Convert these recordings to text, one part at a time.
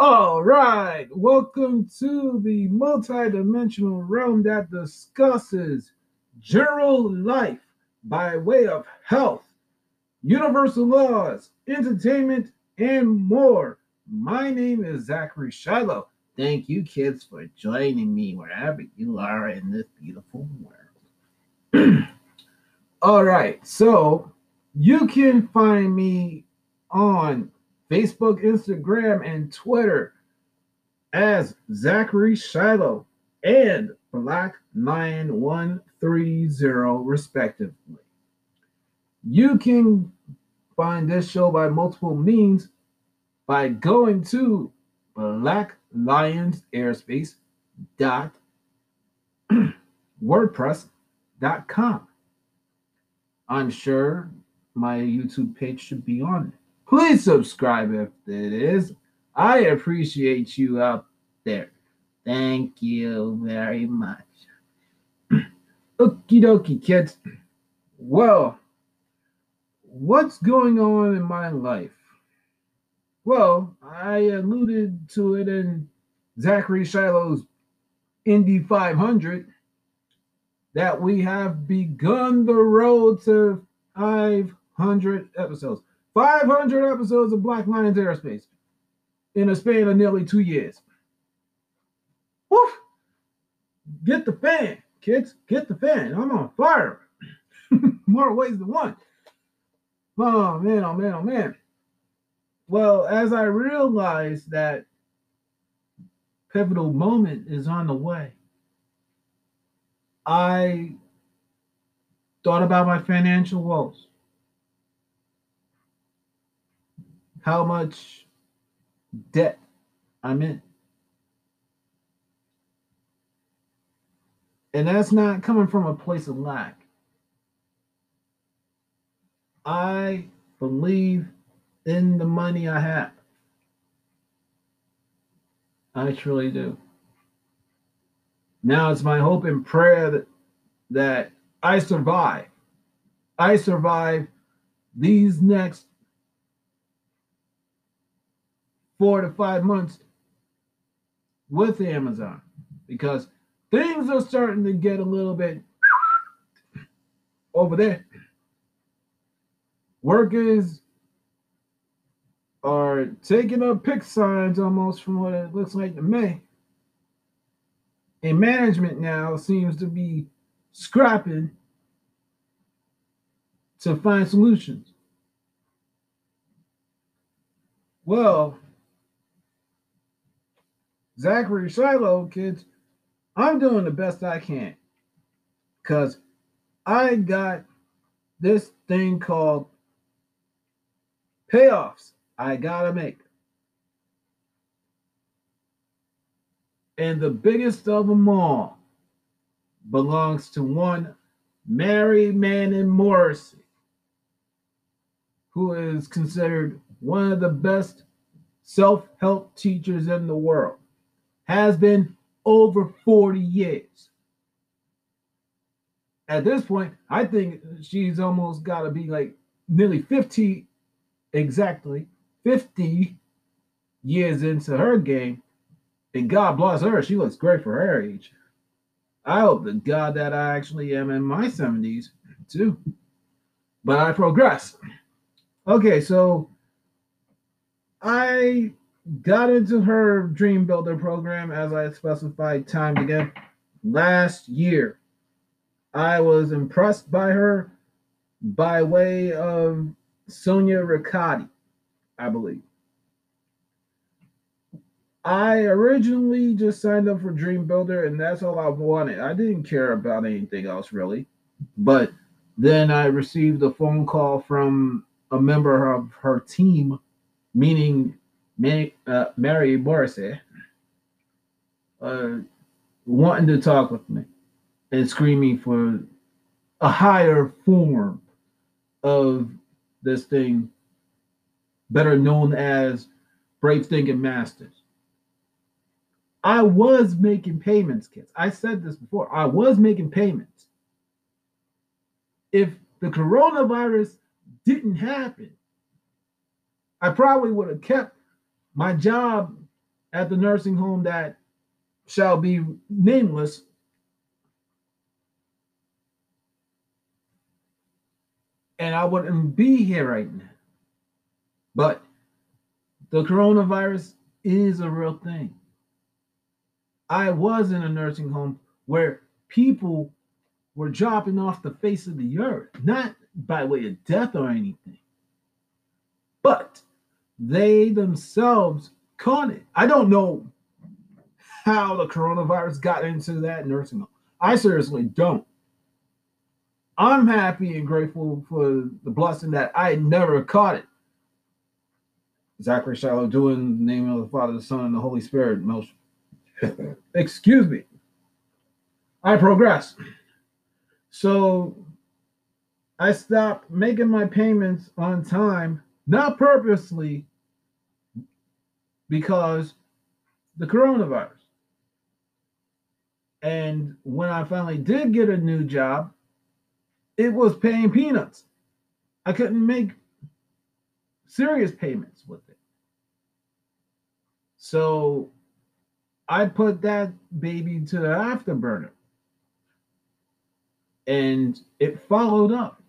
All right, welcome to the multidimensional realm that discusses general life by way of health, universal laws, entertainment, and more. My name is Zachary Shiloh. Thank you, kids, for joining me wherever you are in this beautiful world. All right, so you can find me on Facebook, Instagram, and Twitter as Zachary Shiloh and Black Lion 130, respectively. You can find this show by multiple means by going to Black Lions Airspace dot wordpress.com. I'm sure my YouTube page should be on it. Please subscribe if it is. I appreciate you out there. Thank you very much. Okie dokie, kids. Well, what's going on in my life? Well, I alluded to it in Zachary Shiloh's Indy 500 that we have begun the road to 500 episodes. 500 episodes of Black Lions Airspace in a span of nearly two years. Woof! Get the fan, kids. Get the fan. I'm on fire. More ways than one. Oh, man, oh, man, oh, man. Well, as I realized that pivotal moment is on the way, I thought about my financial woes. How much debt I'm in. And that's not coming from a place of lack. I believe in the money I have. I truly do. Now it's my hope and prayer that, that I survive. I survive these next four to five months with Amazon because things are starting to get a little bit over there. Workers are taking up pick signs almost from what it looks like to me. And management now seems to be scrapping to find solutions. Well, Zachary Shiloh, kids, I'm doing the best I can. Because I got this thing called payoffs I gotta make. And the biggest of them all belongs to one Mary Manning Morrissey, who is considered one of the best self help teachers in the world has been over 40 years. At this point, I think she's almost got to be like nearly 50, exactly 50 years into her game. And God bless her, she looks great for her age. I hope to God that I actually am in my 70s too. But I progress. Okay, so I got into her Dream Builder program as I specified time again last year. I was impressed by her by way of Sonia Ricotti, I believe. I originally just signed up for Dream Builder and that's all I wanted. I didn't care about anything else really. But then I received a phone call from a member of her team, meaning Mary, uh, Mary Morrissey uh, wanting to talk with me and screaming for a higher form of this thing, better known as Brave Thinking Masters. I was making payments, kids. I said this before. I was making payments. If the coronavirus didn't happen, I probably would have kept my job at the nursing home that shall be nameless and I wouldn't be here right now. But the coronavirus is a real thing. I was in a nursing home where people were dropping off the face of the earth, not by way of death or anything, but they themselves caught it. I don't know how the coronavirus got into that nursing home. I seriously don't. I'm happy and grateful for the blessing that I never caught it. Zachary Shiloh doing the name of the Father, the Son, and the Holy Spirit. Most excuse me. I progress. So I stopped making my payments on time, not purposely, because the coronavirus. And when I finally did get a new job, it was paying peanuts. I couldn't make serious payments with it. So I put that baby to the afterburner. And it followed up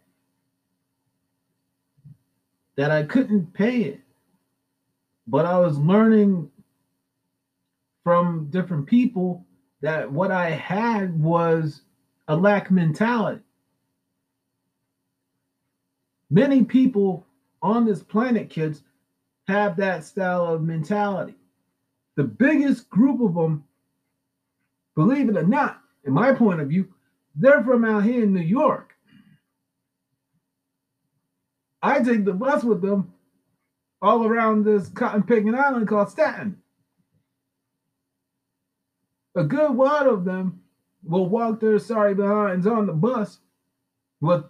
that I couldn't pay it. But I was learning from different people that what I had was a lack mentality. Many people on this planet, kids, have that style of mentality. The biggest group of them, believe it or not, in my point of view, they're from out here in New York. I take the bus with them all around this cotton picking island called Staten. A good lot of them will walk their sorry behinds on the bus with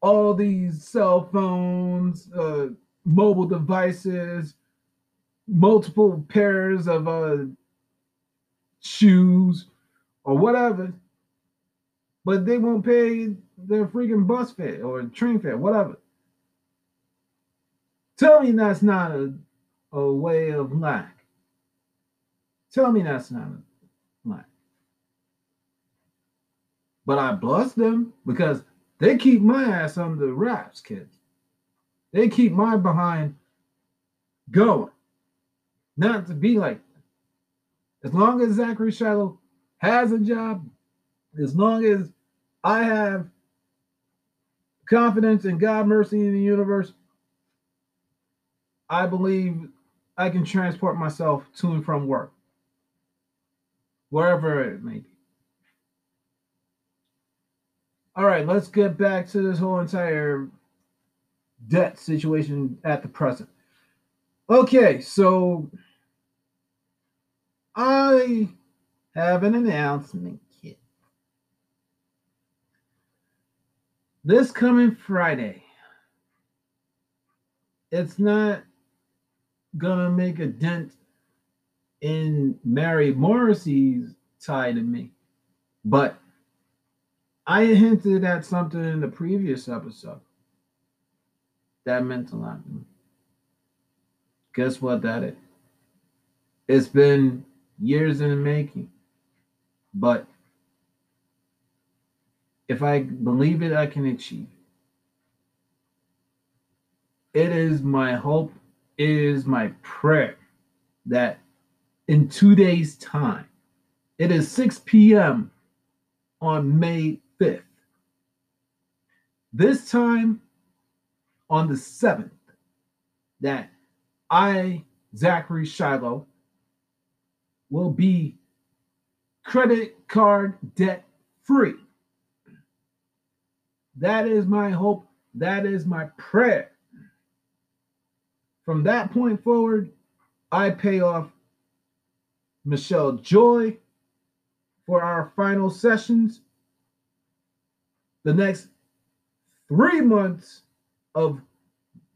all these cell phones, uh, mobile devices, multiple pairs of uh, shoes or whatever, but they won't pay their freaking bus fare or train fare, whatever. Tell me that's not a, a way of life. Tell me that's not a lack. But I bless them because they keep my ass under the wraps, kids. They keep my behind going. Not to be like. As long as Zachary Shiloh has a job, as long as I have confidence in God, mercy in the universe, I believe I can transport myself to and from work, wherever it may be. All right, let's get back to this whole entire debt situation at the present. Okay, so I have an announcement. This coming Friday, it's not gonna make a dent in Mary Morrissey's tie to me, but I hinted at something in the previous episode that meant a lot to me. Guess what that is? It's been years in the making, but if I believe it, I can achieve it. It is my hope, is my prayer that in two days' time, it is 6 p.m. on May 5th. This time on the 7th, that I, Zachary Shiloh, will be credit card debt free. That is my hope. That is my prayer. From that point forward, I pay off Michelle Joy for our final sessions. The next three months of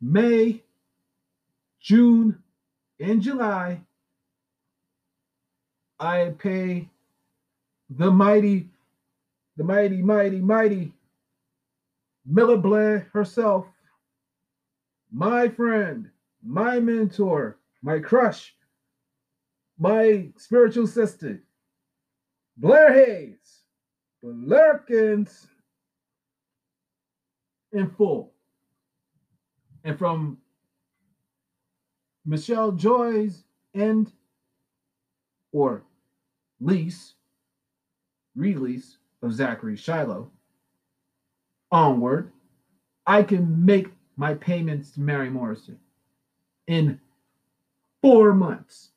May, June, and July, I pay the mighty, the mighty, mighty, mighty Miller Blair herself, my friend, my mentor, my crush, my spiritual sister, Blair Hayes, Larkins in full. And from Michelle Joy's end or lease, release of Zachary Shiloh onward, I can make my payments to Mary Morrison in four months.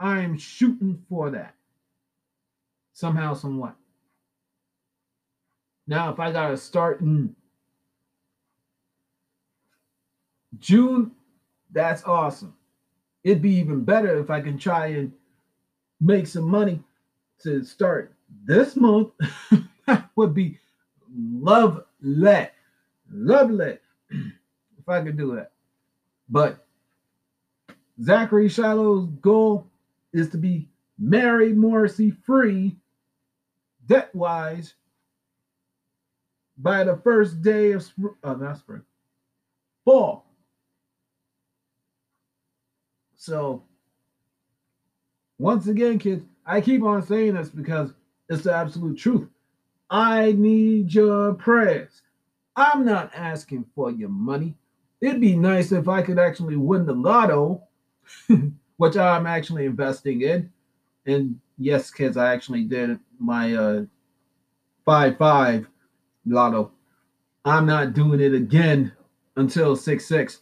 I'm shooting for that somehow, somewhat. Now, if I got to start in June, that's awesome. It'd be even better if I can try and make some money to start this month. that would be lovely. Lovely. if I could do that. But Zachary Shiloh's goal is to be Mary Morrissey free, debt wise, by the first day of spring, uh, not spring, fall. So, once again, kids, I keep on saying this because it's the absolute truth. I need your prayers. I'm not asking for your money. It'd be nice if I could actually win the lotto, which I'm actually investing in. And yes, kids, I actually did my uh, 5 5 lotto. I'm not doing it again until 6 6.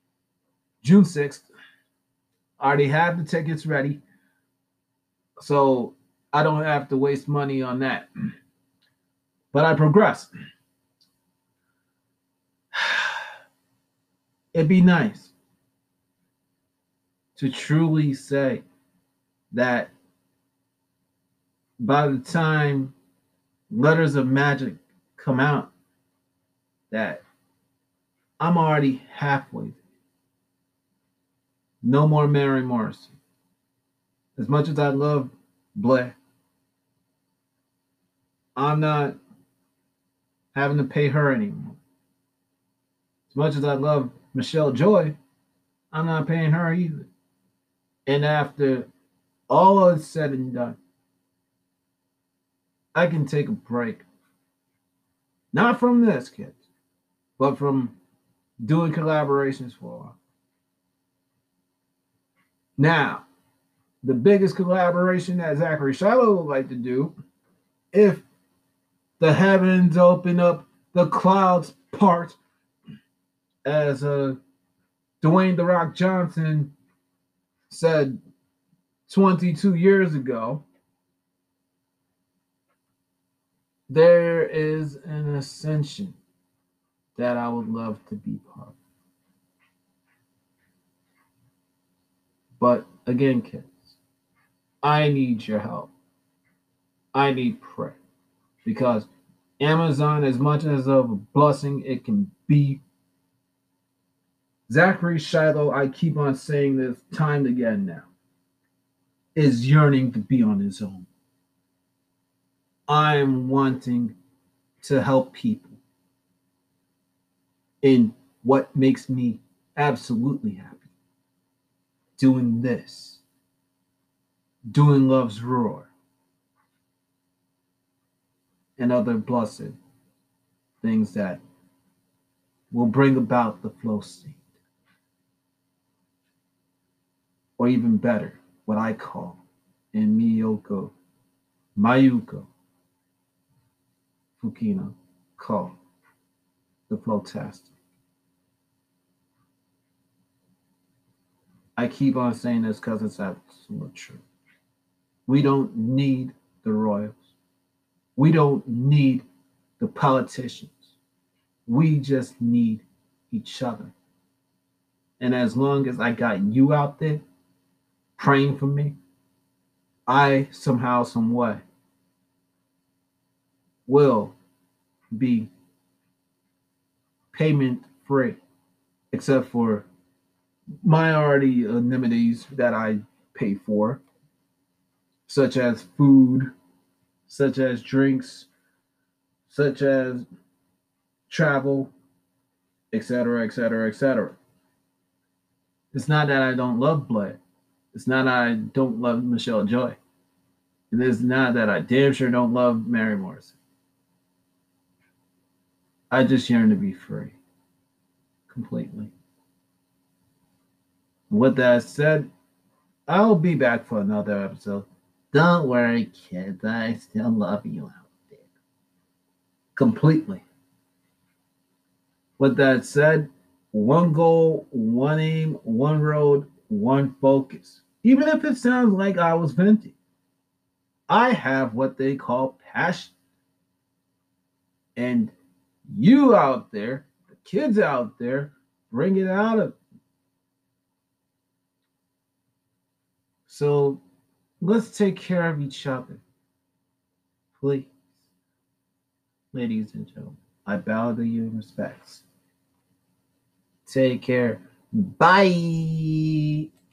June 6th. I already have the tickets ready. So I don't have to waste money on that. But I progress. It'd be nice to truly say that by the time letters of magic come out that I'm already halfway. No more Mary Morrison. As much as I love Blair, I'm not having to pay her anymore. As much as I love Michelle Joy, I'm not paying her either. And after all is said and done, I can take a break not from this, kids, but from doing collaborations for while. Now, the biggest collaboration that Zachary Shiloh would like to do, if the heavens open up, the clouds part, as uh, Dwayne The Rock Johnson said 22 years ago, there is an ascension that I would love to be part of. But again, kids, I need your help. I need prayer because Amazon, as much as of a blessing it can be, Zachary Shiloh, I keep on saying this time again now, is yearning to be on his own. I'm wanting to help people in what makes me absolutely happy. Doing this, doing Love's Roar, and other blessed things that will bring about the flow state. Or even better, what I call in Miyoko, Mayuko, Fukino call the Flowtastic. I keep on saying this because it's absolutely true. We don't need the royals. We don't need the politicians. We just need each other. And as long as I got you out there praying for me, I somehow, some way will be payment free, except for minority amenities that I pay for, such as food, such as drinks, such as travel, etc., etc., etc. It's not that I don't love blood. It's not I don't love Michelle Joy. It's not that I damn sure don't love Mary Morrison. I just yearn to be free completely. With that said, I'll be back for another episode. Don't worry, kids. I still love you out there. Completely. With that said, one goal, one aim, one road, one focus. Even if it sounds like I was venting, I have what they call passion. And you out there, the kids out there, bring it out of Me. So let's take care of each other. Please. Ladies and gentlemen, I bow to you in respects. Take care. Bye.